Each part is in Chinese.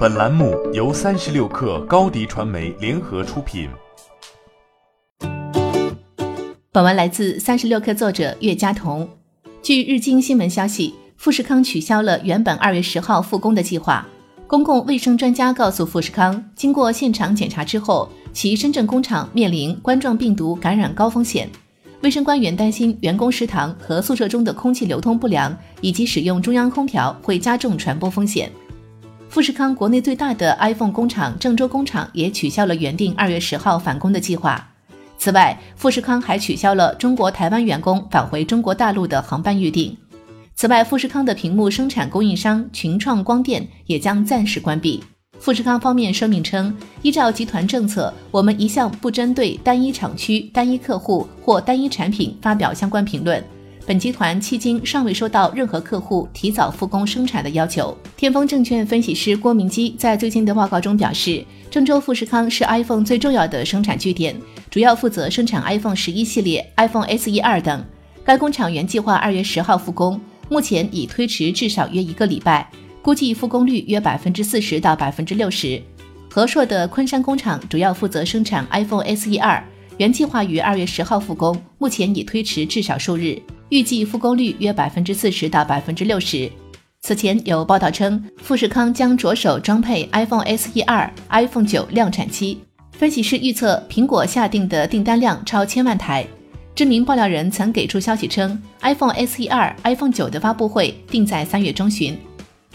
本栏目由三十六氪高低传媒联合出品。本文来自三十六氪作者岳佳彤。据日经新闻消息，富士康取消了原本二月十号复工的计划。公共卫生专家告诉富士康，经过现场检查之后，其深圳工厂面临冠状病毒感染高风险。卫生官员担心员工食堂和宿舍中的空气流通不良，以及使用中央空调会加重传播风险。富士康国内最大的 iPhone 工厂郑州工厂也取消了原定二月十号返工的计划。此外，富士康还取消了中国台湾员工返回中国大陆的航班预订。此外，富士康的屏幕生产供应商群创光电也将暂时关闭。富士康方面声明称，依照集团政策，我们一向不针对单一厂区、单一客户或单一产品发表相关评论。本集团迄今尚未收到任何客户提早复工生产的要求。天风证券分析师郭明基在最近的报告中表示，郑州富士康是 iPhone 最重要的生产据点，主要负责生产 iPhone 十一系列、iPhone SE 二等。该工厂原计划二月十号复工，目前已推迟至少约一个礼拜，估计复工率约百分之四十到百分之六十。和硕的昆山工厂主要负责生产 iPhone SE 二，原计划于二月十号复工，目前已推迟至少数日。预计复工率约百分之四十到百分之六十。此前有报道称，富士康将着手装配 iPhone SE 二、iPhone 九量产机。分析师预测，苹果下定的订单量超千万台。知名爆料人曾给出消息称，iPhone SE 二、iPhone 九的发布会定在三月中旬。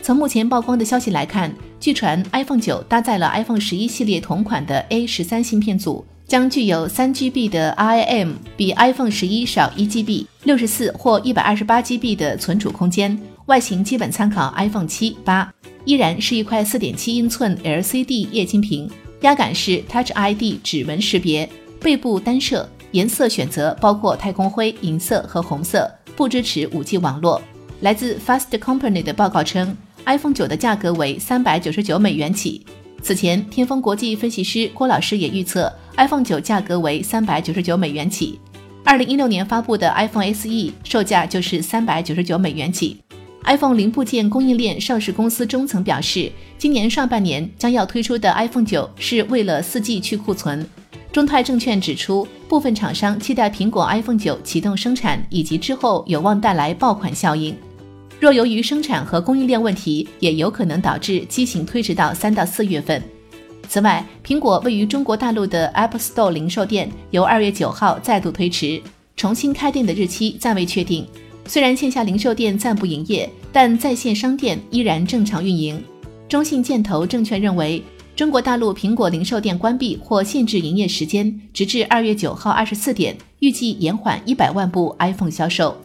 从目前曝光的消息来看，据传 iPhone 九搭载了 iPhone 十一系列同款的 A 十三芯片组。将具有三 GB 的 RAM，比 iPhone 十一少一 GB，六十四或一百二十八 GB 的存储空间，外形基本参考 iPhone 七八，依然是一块四点七英寸 LCD 液晶屏，压感是 Touch ID 指纹识别，背部单摄，颜色选择包括太空灰、银色和红色，不支持五 G 网络。来自 Fast Company 的报告称，iPhone 九的价格为三百九十九美元起。此前，天风国际分析师郭老师也预测。iPhone 九价格为三百九十九美元起，二零一六年发布的 iPhone SE 售价就是三百九十九美元起。iPhone 零部件供应链上市公司中曾表示，今年上半年将要推出的 iPhone 九是为了四 G 去库存。中泰证券指出，部分厂商期待苹果 iPhone 九启动生产以及之后有望带来爆款效应。若由于生产和供应链问题，也有可能导致机型推迟到三到四月份。此外，苹果位于中国大陆的 Apple Store 零售店由二月九号再度推迟，重新开店的日期暂未确定。虽然线下零售店暂不营业，但在线商店依然正常运营。中信建投证券认为，中国大陆苹果零售店关闭或限制营业时间，直至二月九号二十四点，预计延缓一百万部 iPhone 销售。